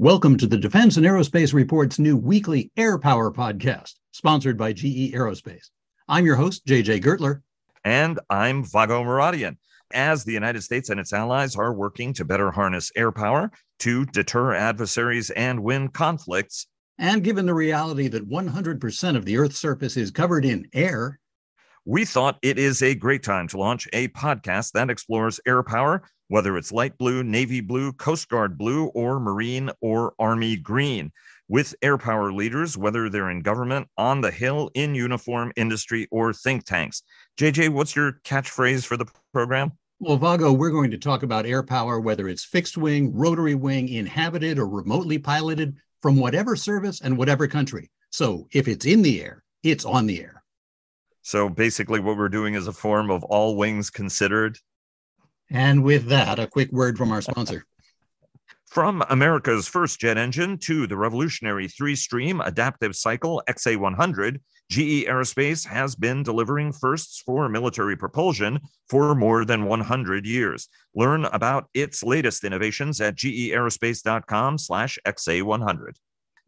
Welcome to the Defense and Aerospace Report's new weekly Air Power podcast, sponsored by GE Aerospace. I'm your host, JJ Gertler. And I'm Vago Muradian. As the United States and its allies are working to better harness air power to deter adversaries and win conflicts. And given the reality that 100% of the Earth's surface is covered in air, we thought it is a great time to launch a podcast that explores air power whether it's light blue, navy blue, Coast Guard blue, or Marine or Army green, with air power leaders, whether they're in government, on the Hill, in uniform, industry, or think tanks. JJ, what's your catchphrase for the program? Well, Vago, we're going to talk about air power, whether it's fixed wing, rotary wing, inhabited, or remotely piloted from whatever service and whatever country. So if it's in the air, it's on the air. So basically, what we're doing is a form of all wings considered. And with that, a quick word from our sponsor. From America's first jet engine to the revolutionary three stream adaptive cycle XA100, GE Aerospace has been delivering firsts for military propulsion for more than 100 years. Learn about its latest innovations at geaerospace.com/slash XA100.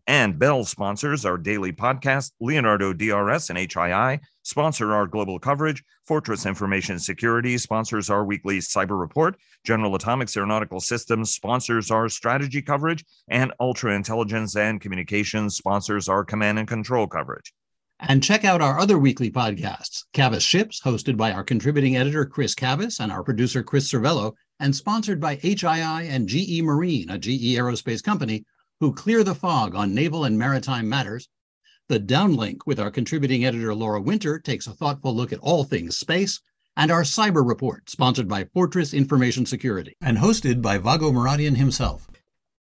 And Bell sponsors our daily podcast. Leonardo DRS and HII sponsor our global coverage. Fortress Information Security sponsors our weekly cyber report. General Atomics Aeronautical Systems sponsors our strategy coverage. And Ultra Intelligence and Communications sponsors our command and control coverage. And check out our other weekly podcasts Cavas Ships, hosted by our contributing editor, Chris Cavas, and our producer, Chris Cervello, and sponsored by HII and GE Marine, a GE aerospace company who clear the fog on naval and maritime matters. The Downlink with our contributing editor Laura Winter takes a thoughtful look at all things space, and our Cyber Report, sponsored by Fortress Information Security and hosted by Vago Muradian himself.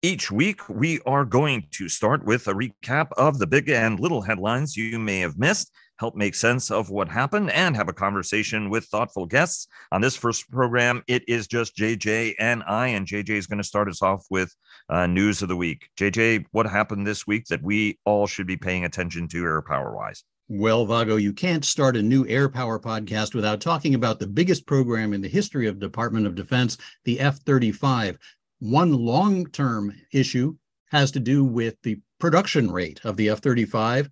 Each week, we are going to start with a recap of the big and little headlines you may have missed help make sense of what happened, and have a conversation with thoughtful guests. On this first program, it is just JJ and I, and JJ is going to start us off with uh, news of the week. JJ, what happened this week that we all should be paying attention to air power wise? Well, Vago, you can't start a new air power podcast without talking about the biggest program in the history of Department of Defense, the F 35. One long term issue has to do with the production rate of the F 35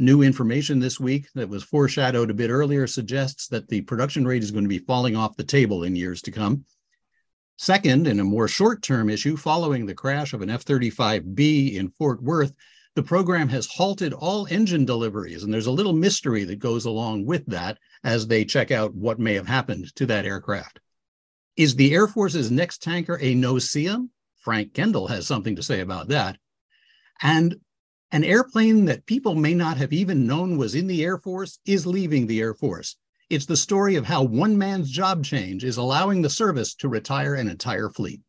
New information this week that was foreshadowed a bit earlier suggests that the production rate is going to be falling off the table in years to come. Second, in a more short term issue, following the crash of an F 35B in Fort Worth, the program has halted all engine deliveries. And there's a little mystery that goes along with that as they check out what may have happened to that aircraft. Is the Air Force's next tanker a no-see-um? Frank Kendall has something to say about that. And an airplane that people may not have even known was in the Air Force is leaving the Air Force. It's the story of how one man's job change is allowing the service to retire an entire fleet.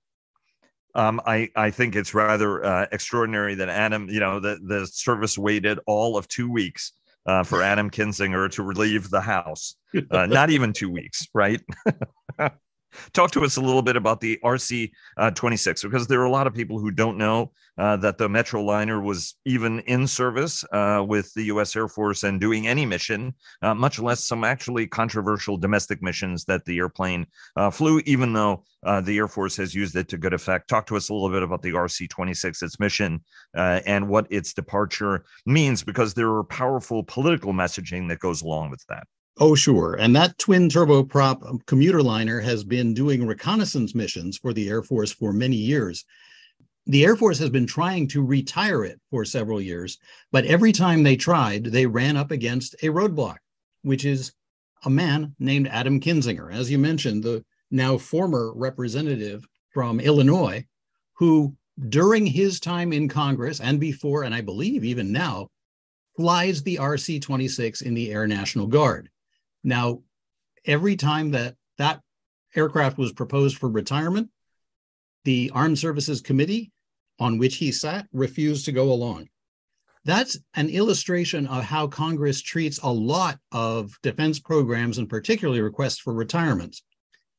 Um, I, I think it's rather uh, extraordinary that Adam, you know, the, the service waited all of two weeks uh, for Adam Kinzinger to relieve the house. Uh, not even two weeks, right? Talk to us a little bit about the RC uh, 26 because there are a lot of people who don't know uh, that the Metroliner was even in service uh, with the U.S. Air Force and doing any mission, uh, much less some actually controversial domestic missions that the airplane uh, flew, even though uh, the Air Force has used it to good effect. Talk to us a little bit about the RC 26, its mission, and what its departure means because there are powerful political messaging that goes along with that. Oh, sure. And that twin turboprop um, commuter liner has been doing reconnaissance missions for the Air Force for many years. The Air Force has been trying to retire it for several years, but every time they tried, they ran up against a roadblock, which is a man named Adam Kinzinger, as you mentioned, the now former representative from Illinois, who during his time in Congress and before, and I believe even now, flies the RC 26 in the Air National Guard. Now, every time that that aircraft was proposed for retirement, the Armed Services Committee on which he sat refused to go along. That's an illustration of how Congress treats a lot of defense programs and particularly requests for retirements.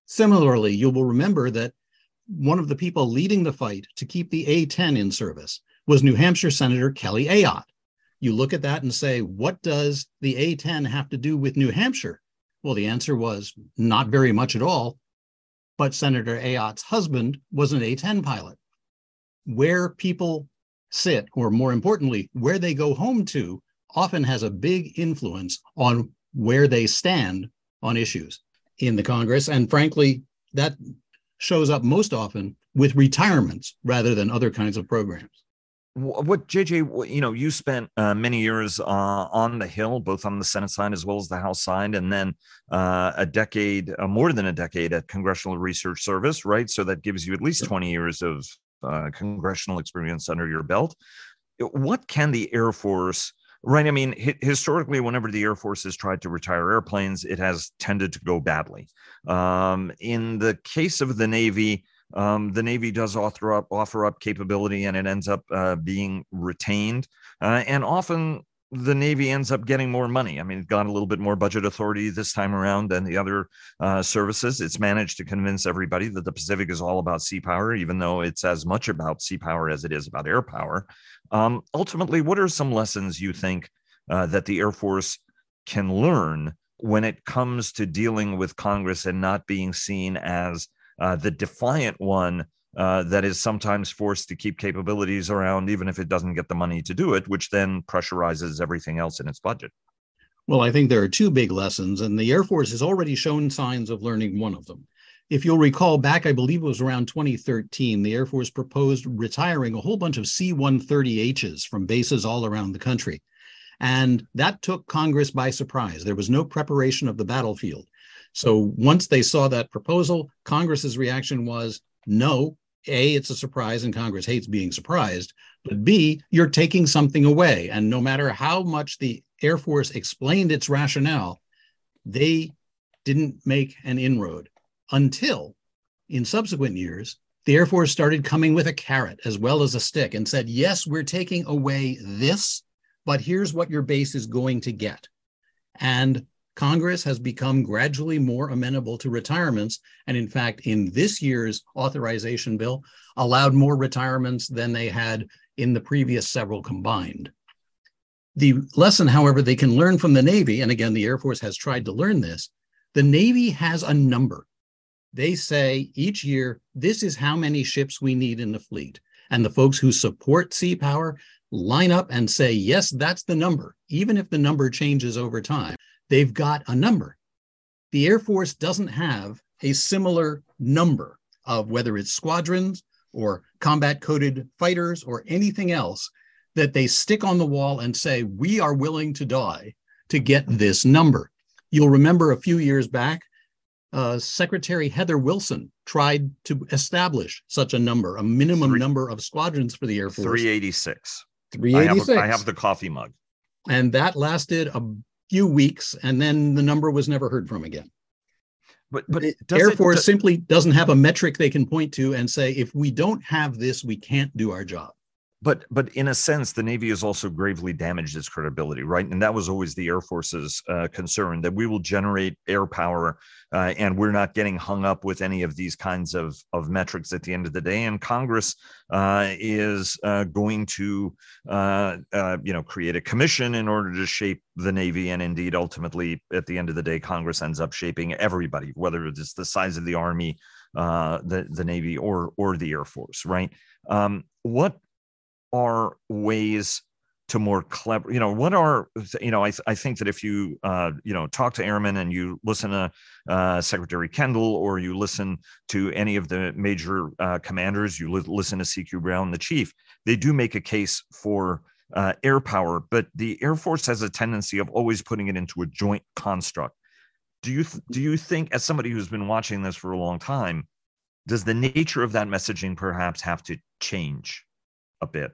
Similarly, you will remember that one of the people leading the fight to keep the A 10 in service was New Hampshire Senator Kelly Ayotte. You look at that and say, what does the A 10 have to do with New Hampshire? Well, the answer was not very much at all. But Senator Ayotte's husband was an A 10 pilot. Where people sit, or more importantly, where they go home to, often has a big influence on where they stand on issues in the Congress. And frankly, that shows up most often with retirements rather than other kinds of programs. What JJ, you know, you spent uh, many years uh, on the Hill, both on the Senate side as well as the House side, and then uh, a decade, uh, more than a decade at Congressional Research Service, right? So that gives you at least 20 years of uh, congressional experience under your belt. What can the Air Force Right. I mean, historically, whenever the Air Force has tried to retire airplanes, it has tended to go badly. Um, in the case of the Navy, um, the Navy does offer up offer up capability, and it ends up uh, being retained. Uh, and often, the Navy ends up getting more money. I mean, it got a little bit more budget authority this time around than the other uh, services. It's managed to convince everybody that the Pacific is all about sea power, even though it's as much about sea power as it is about air power. Um, ultimately, what are some lessons you think uh, that the Air Force can learn when it comes to dealing with Congress and not being seen as uh, the defiant one uh, that is sometimes forced to keep capabilities around, even if it doesn't get the money to do it, which then pressurizes everything else in its budget. Well, I think there are two big lessons, and the Air Force has already shown signs of learning one of them. If you'll recall back, I believe it was around 2013, the Air Force proposed retiring a whole bunch of C 130Hs from bases all around the country. And that took Congress by surprise. There was no preparation of the battlefield. So once they saw that proposal, Congress's reaction was no, a, it's a surprise and Congress hates being surprised. But B, you're taking something away. And no matter how much the Air Force explained its rationale, they didn't make an inroad until in subsequent years, the Air Force started coming with a carrot as well as a stick and said, yes, we're taking away this, but here's what your base is going to get. And Congress has become gradually more amenable to retirements. And in fact, in this year's authorization bill, allowed more retirements than they had in the previous several combined. The lesson, however, they can learn from the Navy, and again, the Air Force has tried to learn this the Navy has a number. They say each year, this is how many ships we need in the fleet. And the folks who support sea power line up and say, yes, that's the number, even if the number changes over time they've got a number. The Air Force doesn't have a similar number of whether it's squadrons or combat coded fighters or anything else that they stick on the wall and say, we are willing to die to get this number. You'll remember a few years back, uh, Secretary Heather Wilson tried to establish such a number, a minimum Three, number of squadrons for the Air Force. 386. 386. I have, I have the coffee mug. And that lasted a few weeks, and then the number was never heard from again. But but Air Force do, simply doesn't have a metric they can point to and say, if we don't have this, we can't do our job but but in a sense the navy has also gravely damaged its credibility right? And that was always the air force's uh, concern that we will generate air power uh, and we're not getting hung up with any of these kinds of of metrics at the end of the day. And congress uh, is uh, going to uh, uh, you know create a commission in order to shape the navy. And indeed ultimately at the end of the day congress ends up shaping everybody whether it's the size of the army the the navy or or the air force right? Um, what are ways to more clever you know what are you know i, I think that if you uh, you know talk to airmen and you listen to uh, secretary kendall or you listen to any of the major uh, commanders you li- listen to cq brown the chief they do make a case for uh, air power but the air force has a tendency of always putting it into a joint construct. Do you th- do you think as somebody who's been watching this for a long time does the nature of that messaging perhaps have to change a bit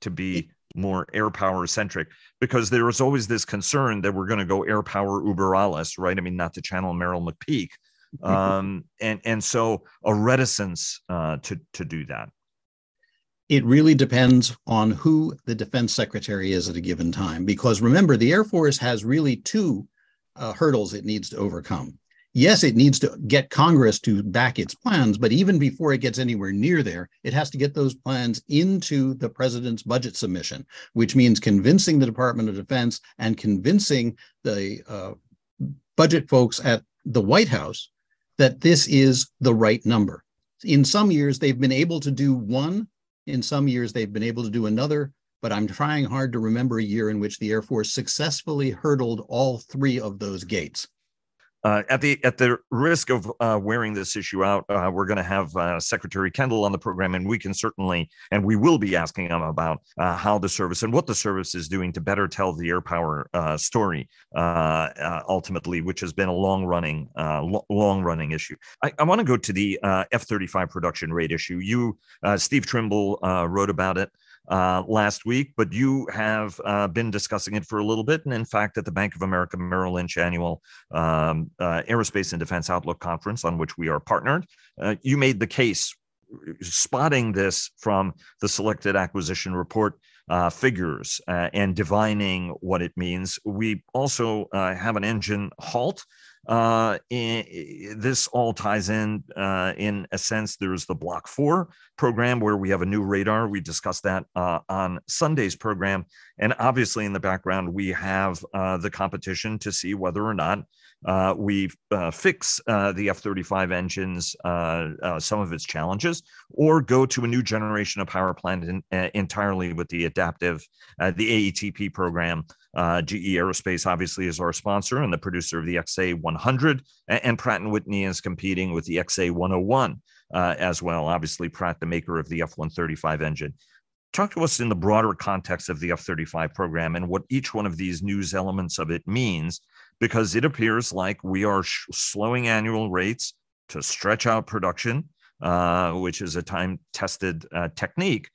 to be more air power centric because there was always this concern that we're going to go air power uber alles, right? I mean, not to channel Merrill McPeak. Um, and, and so a reticence uh, to, to do that. It really depends on who the defense secretary is at a given time. Because remember, the Air Force has really two uh, hurdles it needs to overcome yes, it needs to get Congress to back its plans, but even before it gets anywhere near there, it has to get those plans into the president's budget submission, which means convincing the Department of Defense and convincing the uh, budget folks at the White House that this is the right number. In some years, they've been able to do one In some years, they've been able to do another, but I'm trying hard to remember a year in which the Air Force successfully hurdled all three of those gates. Uh, at the at the risk of uh, wearing this issue out, uh, we're going to have uh, Secretary Kendall on the program, and we can certainly and we will be asking him about uh, how the service and what the service is doing to better tell the air power uh, story ultimately, which has been a long running lo- long running issue. I, I want to go to the F thirty five production rate issue. You, Steve Trimble, wrote about it uh, last week, but you have uh, been discussing it for a little bit. And in fact, at the Bank of America Merrill Lynch annual um, uh, Aerospace and Defense Outlook conference, on which we are partnered, uh, you made the case spotting this from the selected acquisition report uh, figures uh, and divining what it means. We also uh, have an engine halt uh, in, this all ties in uh, in a sense. There's the Block Four program where we have a new radar. We discussed that uh, on Sunday's program, and obviously in the background we have uh, the competition to see whether or not uh, we uh, fix the F 35 engines, some of its challenges, or go to a new generation of power plant in, entirely with the adaptive, the AETP program. GE Aerospace obviously is our sponsor and the producer of the XA 100, and, Pratt and Whitney is competing with the XA 101 uh, as well. Obviously, Pratt, the maker of the F 135 engine talk to us in the broader context of the F 35 program and what each one of these news elements of it means because it appears like we are sh- slowing annual rates to stretch out production, uh, which is a time tested uh, technique,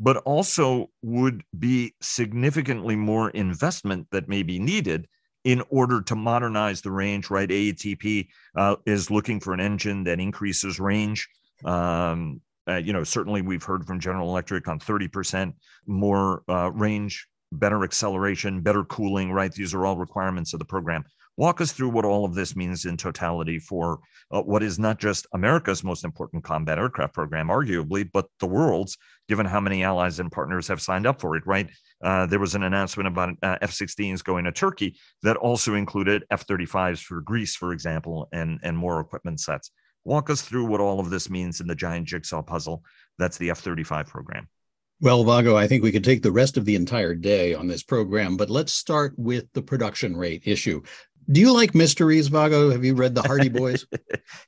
but also would be significantly more investment that may be needed in order to modernize the range, right? AETP uh, is looking for an engine that increases range. Um, uh, you know, certainly we've heard from General Electric on 30% more uh, range better acceleration, better cooling, right? These are all requirements of the program. Walk us through what all of this means in totality for uh, what is not just America's most important combat aircraft program, arguably, but the world's, given how many allies and partners have signed up for it, right? Uh, there was an announcement about uh, F 16s going to Turkey that also included F 35s for Greece, for example, and, and more equipment sets. Walk us through what all of this means in the giant jigsaw puzzle that's the F 35 program. Well, Vago, I think we could take the rest of the entire day on this program, but let's start with the production rate issue. Do you like mysteries, Vago? Have you read the Hardy Boys?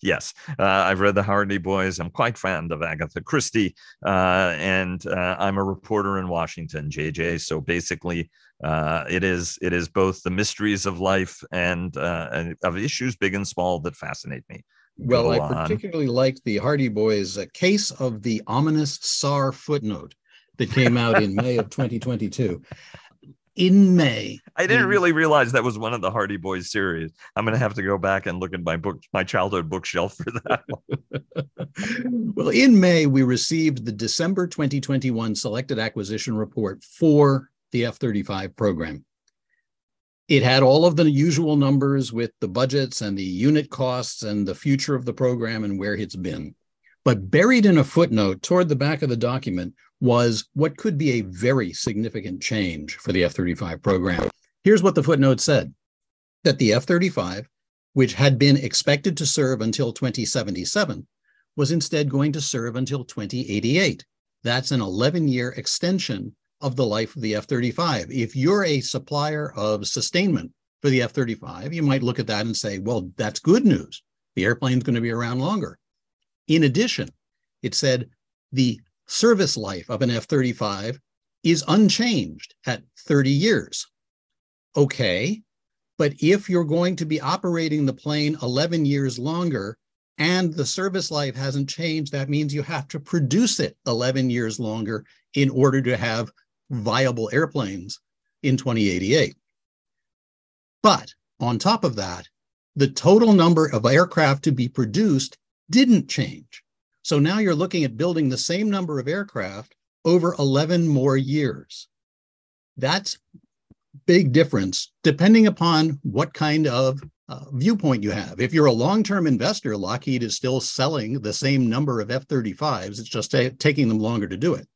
yes, uh, I've read the Hardy Boys. I'm quite fond of Agatha Christie, uh, and uh, I'm a reporter in Washington, JJ. So basically, uh, it is it is both the mysteries of life and, uh, and of issues big and small that fascinate me. Well, Go I on. particularly liked the Hardy Boys' a case of the ominous SAR footnote that came out in May of 2022. In May, I didn't mm. really realize that was one of the Hardy Boys series. I'm going to have to go back and look at my book, my childhood bookshelf for that. well, in May, we received the December 2021 selected acquisition report for the F 35 program. It had all of the usual numbers with the budgets and the unit costs and the future of the program and where it's been. But buried in a footnote toward the back of the document was what could be a very significant change for the F 35 program. Here's what the footnote said that the F 35, which had been expected to serve until 2077, was instead going to serve until 2088. That's an 11 year extension of the life of the F 35. If you're a supplier of sustainment for the F 35, you might look at that and say, well, that's good news. The airplane's going to be around longer. In addition, it said the service life of an F 35 is unchanged at 30 years. Okay, but if you're going to be operating the plane 11 years longer and the service life hasn't changed, that means you have to produce it 11 years longer in order to have viable airplanes in 2088. But on top of that, the total number of aircraft to be produced didn't change. So now you're looking at building the same number of aircraft over 11 more years. That's big difference depending upon what kind of uh, viewpoint you have. If you're a long-term investor, Lockheed is still selling the same number of F-35s. It's just t- taking them longer to do it.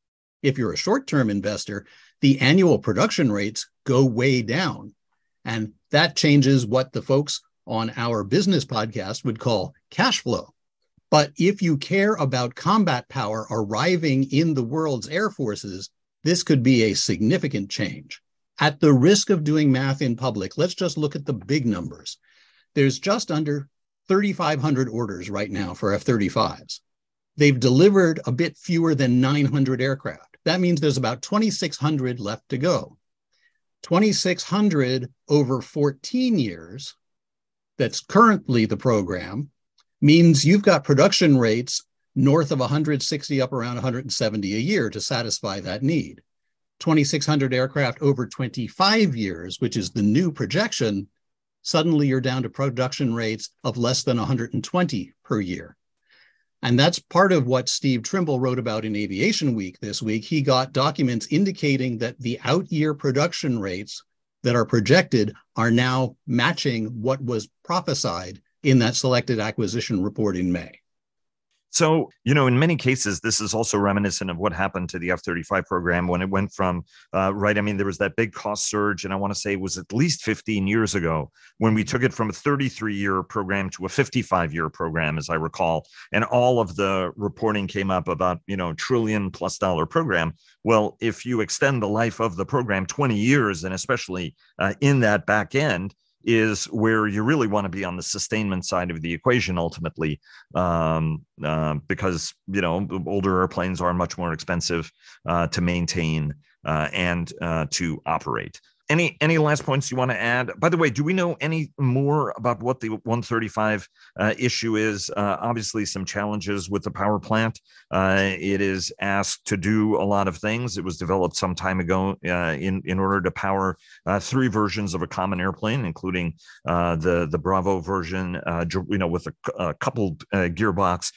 If you're a short-term investor, the annual production rates go way down. And that changes what the folks on our business podcast would call cash flow But if you care about combat power arriving in the world's air forces, this could be a significant change. At the risk of doing math in public, let's just look at the big numbers. There's just under 3,500 orders right now for F 35s. They've delivered a bit fewer than 900 aircraft. That means there's about 2,600 left to go. 2,600 over 14 years, that's currently the program, means you've got production rates north of 160 up around 170 a year to satisfy that need. 2,600 aircraft over 25 years, which is the new projection, suddenly you're down to production rates of less than 120 per year. And that's part of what Steve Trimble wrote about in Aviation Week this week. He got documents indicating that the out year production rates that are projected are now matching what was prophesied in that selected acquisition report in May. So, you know, in many cases, this is also reminiscent of what happened to the F 35 program when it went from, uh, right? I mean, there was that big cost surge, and I want to say it was at least 15 years ago when we took it from a 33 year program to a 55 year program, as I recall. And all of the reporting came up about, you know, trillion plus dollar program. Well, if you extend the life of the program 20 years, and especially uh, in that back end, is where you really want to be on the sustainment side of the equation ultimately um, uh, because you know older airplanes are much more expensive uh, to maintain uh, and uh, to operate any any last points you want to add? By the way do we know any more about what the 135 uh, issue is? Uh, obviously some challenges with the power plant. Uh, it is asked to do a lot of things. It was developed some time ago uh, in in order to power uh, three versions of a common airplane including uh, the the bravo version you know with a, a coupled gearbox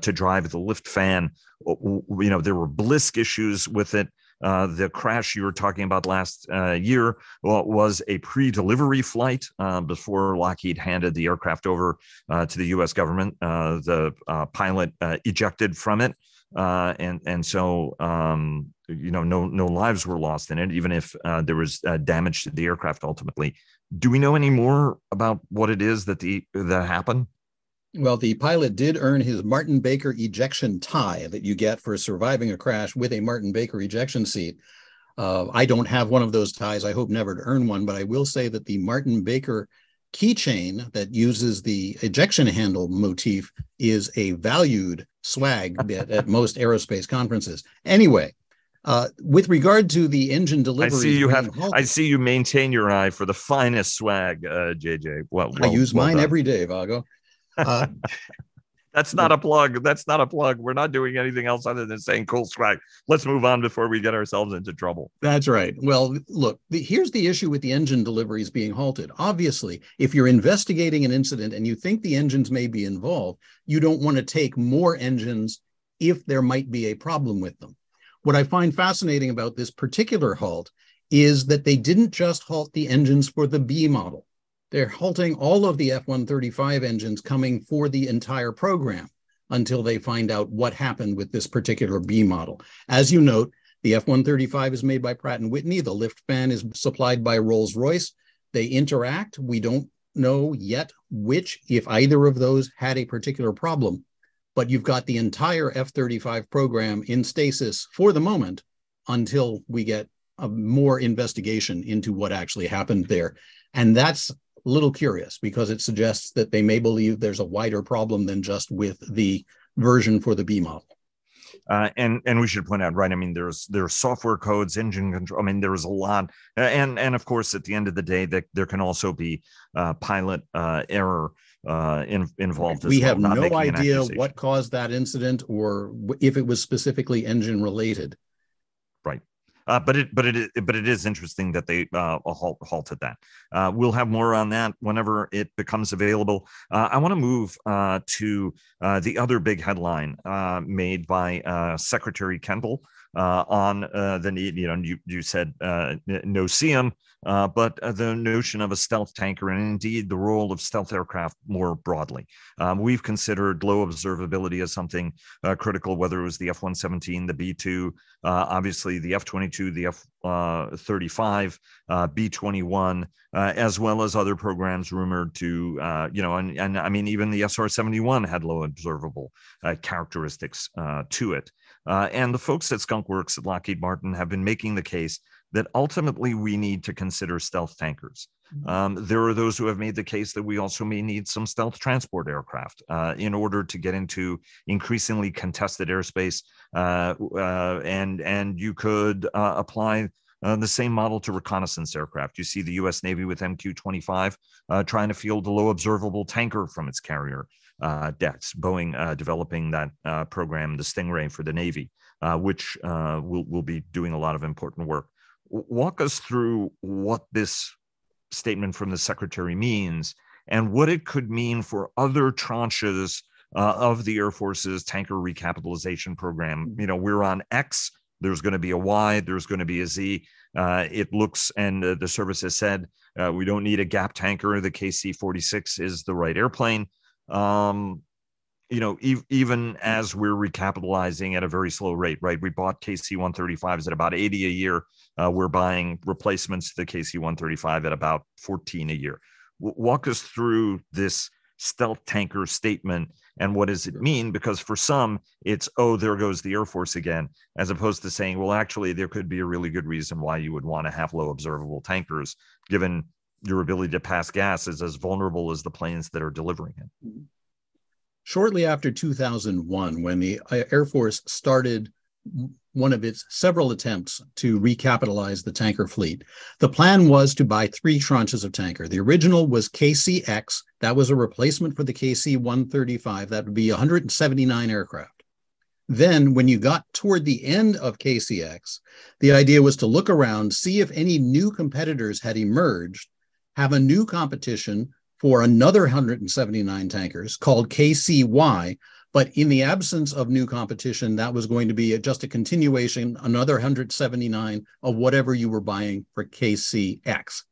to drive the lift fan. You know there were blisk issues with it uh, the crash you were talking about last uh, year well, was a pre delivery flight uh, before Lockheed handed the aircraft over uh, to the US government. Uh, the pilot ejected from it. and and so um, you know no no lives were lost in it, even if there was damage to the aircraft ultimately. Do we know any more about what it is that the that happened? Well, the pilot did earn his Martin Baker ejection tie that you get for surviving a crash with a Martin Baker ejection seat. Uh, I don't have one of those ties. I hope never to earn one, but I will say that the Martin Baker keychain that uses the ejection handle motif is a valued swag bit at most aerospace conferences. Anyway, uh, with regard to the engine delivery, I see you have. Halted, I see you maintain your eye for the finest swag, uh, JJ. Well, well I use well mine done. every day, Vago. Uh, That's not a plug. That's not a plug. We're not doing anything else other than saying cool swag. Let's move on before we get ourselves into trouble. That's right. Well, look, the, here's the issue with the engine deliveries being halted. Obviously, if you're investigating an incident and you think the engines may be involved, you don't want to take more engines if there might be a problem with them. What I find fascinating about this particular halt is that they didn't just halt the engines for the B model. They're halting all of the F 135 engines coming for the entire program until they find out what happened with this particular B model. As you note, the F 135 is made by Pratt & Whitney. The lift fan is supplied by Rolls Royce. They interact. We don't know yet which, if either of those had a particular problem, but you've got the entire F 35 program in stasis for the moment until we get a more investigation into what actually happened there. And that's little curious because it suggests that they may believe there's a wider problem than just with the version for the B model. Uh, and and we should point out, right? I mean, there's there's software codes, engine control. I mean, there's a lot, and and of course, at the end of the day, that there can also be uh, pilot uh, error uh, in, involved. We well, have no idea what caused that incident or if it was specifically engine related. Uh, but it, but it, but it is interesting that they uh, halt, halted that. Uh, we'll have more on that whenever it becomes available. Uh, I want to move uh, to uh, the other big headline made by Secretary Kendall uh, on uh, the need. You know, you you said uh, no-see-um, uh, but uh, the notion of a stealth tanker and indeed the role of stealth aircraft more broadly. Um, we've considered low observability as something uh, critical, whether it was the F 117, the B 2, uh, obviously the F 22, the F uh, 35, uh, B 21, as well as other programs rumored to, you know, and, and I mean, even the SR 71 had low observable characteristics to it. And the folks at Skunk Works at Lockheed Martin have been making the case that ultimately we need to consider stealth tankers. Mm-hmm. Um, there are those who have made the case that we also may need some stealth transport aircraft uh, in order to get into increasingly contested airspace, uh, uh, and and you could uh, apply. Uh, the same model to reconnaissance aircraft. You see the U.S. Navy with MQ-25 uh, trying to field a low observable tanker from its carrier decks. Boeing developing that program, the Stingray, for the Navy, which will will be doing a lot of important work walk us through what this statement from the secretary means and what it could mean for other tranches uh, of the Air Force's tanker recapitalization program. Mm-hmm. You know, we're on X. There's going to be a Y. There's going to be a Z. Uh, it looks, and uh, the service has said, uh, we don't need a gap tanker. The KC 46 is the right airplane. Um, you know, e- even as we're recapitalizing at a very slow rate, right? We bought KC 135s at about 80 a year. Uh, we're buying replacements to the KC 135 at about 14 a year. W- walk us through this stealth tanker statement and what does it mean? Because for some, it's, oh, there goes the Air Force again, as opposed to saying, well, actually, there could be a really good reason why you would want to have low observable tankers, given your ability to pass gas is as vulnerable as the planes that are delivering it. Mm-hmm shortly after 2001, when the Air Force started one of its several attempts to recapitalize the tanker fleet. The plan was to buy three tranches of tanker. The original was KCX, that was a replacement for the KC 135, that would be 179 aircraft. Then, when you got toward the end of KCX, the idea was to look around, see if any new competitors had emerged, have a new competition for another 179 tankers called KCY. But in the absence of new competition, that was going to be just a continuation, another 179 of whatever you were buying for KCX.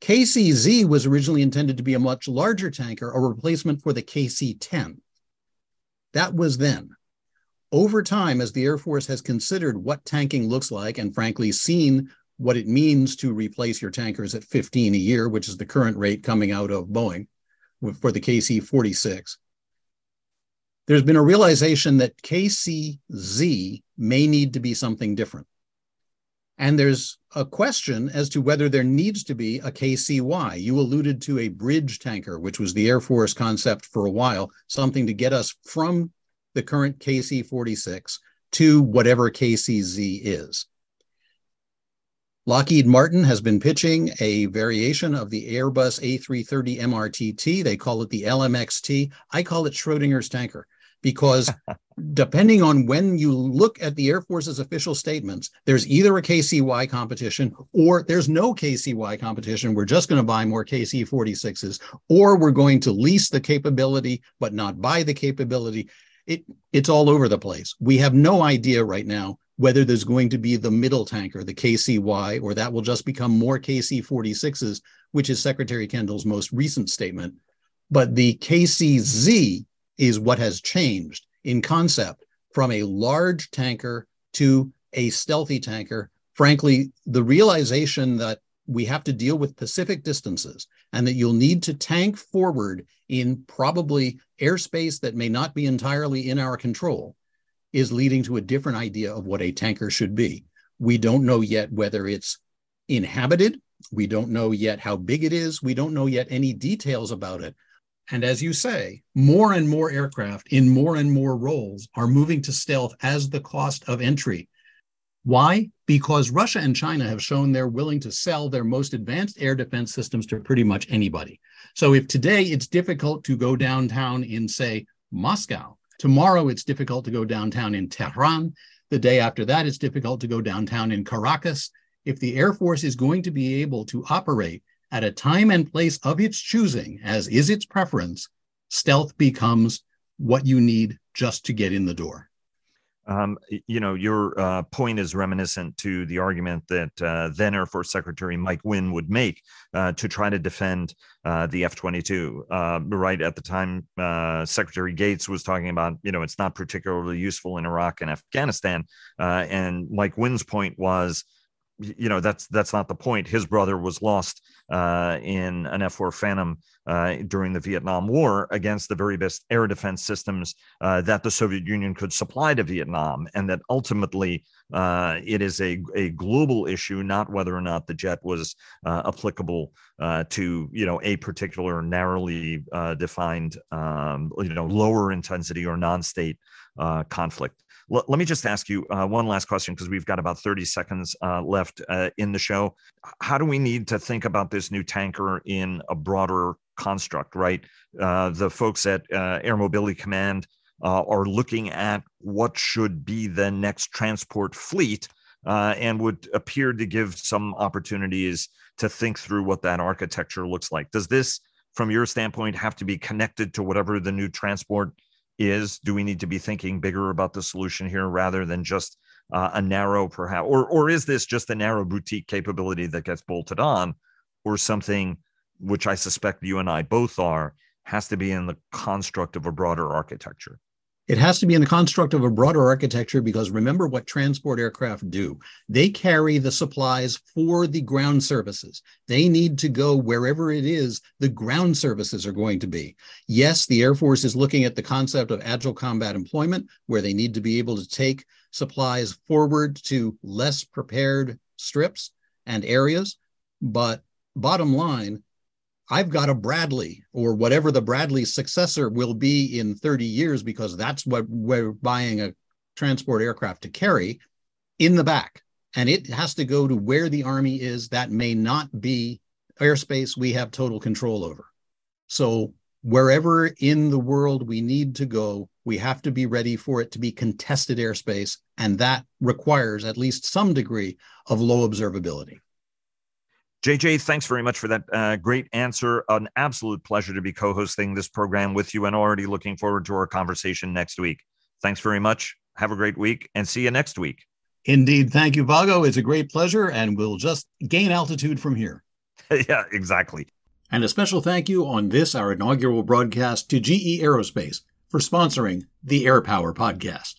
KCZ was originally intended to be a much larger tanker, a replacement for the KC 10. That was then. Over time, as the Air Force has considered what tanking looks like and frankly seen what it means to replace your tankers at 15 a year, which is the current rate coming out of Boeing for the KC 46. There's been a realization that KCZ may need to be something different. And there's a question as to whether there needs to be a KCY. You alluded to a bridge tanker, which was the Air Force concept for a while, something to get us from the current KC 46 to whatever KCZ is. Lockheed Martin has been pitching a variation of the Airbus A330 MRTT. They call it the LMXT. I call it Schrodinger's tanker because depending on when you look at the Air Force's official statements, there's either a KCY competition or there's no KCY competition. We're just going to buy more KC 46s, or we're going to lease the capability but not buy the capability. It, it's all over the place. We have no idea right now whether there's going to be the middle tanker, the KCY, or that will just become more KC 46s, which is Secretary Kendall's most recent statement. But the KCZ is what has changed in concept from a large tanker to a stealthy tanker. Frankly, the realization that we have to deal with Pacific distances and that you'll need to tank forward in probably airspace that may not be entirely in our control is leading to a different idea of what a tanker should be. We don't know yet whether it's inhabited. We don't know yet how big it is. We don't know yet any details about it. And as you say, more and more aircraft in more and more roles are moving to stealth as the cost of entry. Why? Because Russia and China have shown they're willing to sell their most advanced air defense systems to pretty much anybody. So if today it's difficult to go downtown in, say, Moscow, Tomorrow, it's difficult to go downtown in Tehran. The day after that, it's difficult to go downtown in Caracas. If the Air Force is going to be able to operate at a time and place of its choosing, as is its preference, stealth becomes what you need just to get in the door. Um, you know, your uh, point is reminiscent to the argument that uh, then Air Force Secretary Mike Wynne would make uh, to try to defend uh, the F 22. Uh, right at the time, uh, Secretary Gates was talking about, you know, it's not particularly useful in Iraq and Afghanistan. and Mike Wynne's point was, you know that's that's not the point. His brother was lost uh, in an F-4 Phantom uh, during the Vietnam War against the very best air defense systems uh, that the Soviet Union could supply to Vietnam, and that ultimately uh, it is a a global issue, not whether or not the jet was uh, applicable uh, to you know a particular narrowly defined um, you know lower intensity or non-state conflict. L- let me just ask you uh, one last question because we've got about 30 seconds uh, left uh, in the show. How do we need to think about this new tanker in a broader construct, right? Uh, the folks at uh, Air Mobility Command uh, are looking at what should be the next transport fleet. and would appear to give some opportunities to think through what that architecture looks like. Does this, from your standpoint, have to be connected to whatever the new transport is do we need to be thinking bigger about the solution here rather than just uh, a narrow perhaps or or is this just a narrow boutique capability that gets bolted on or something which i suspect you and i both are has to be in the construct of a broader architecture it has to be in the construct of a broader architecture because remember what transport aircraft do. They carry the supplies for the ground services. They need to go wherever it is the ground services are going to be. Yes, the Air Force is looking at the concept of agile combat employment, where they need to be able to take supplies forward to less prepared strips and areas. But bottom line, I've got a Bradley or whatever the Bradley successor will be in 30 years, because that's what we're buying a transport aircraft to carry in the back. And it has to go to where the Army is. That may not be airspace we have total control over. So, wherever in the world we need to go, we have to be ready for it to be contested airspace. And that requires at least some degree of low observability. JJ, thanks very much for that uh, great answer. An absolute pleasure to be co hosting this program with you and already looking forward to our conversation next week. Thanks very much. Have a great week and see you next week. Indeed. Thank you, Vago. It's a great pleasure, and we'll just gain altitude from here. yeah, exactly. And a special thank you on this, our inaugural broadcast, to GE Aerospace for sponsoring the Air Power Podcast.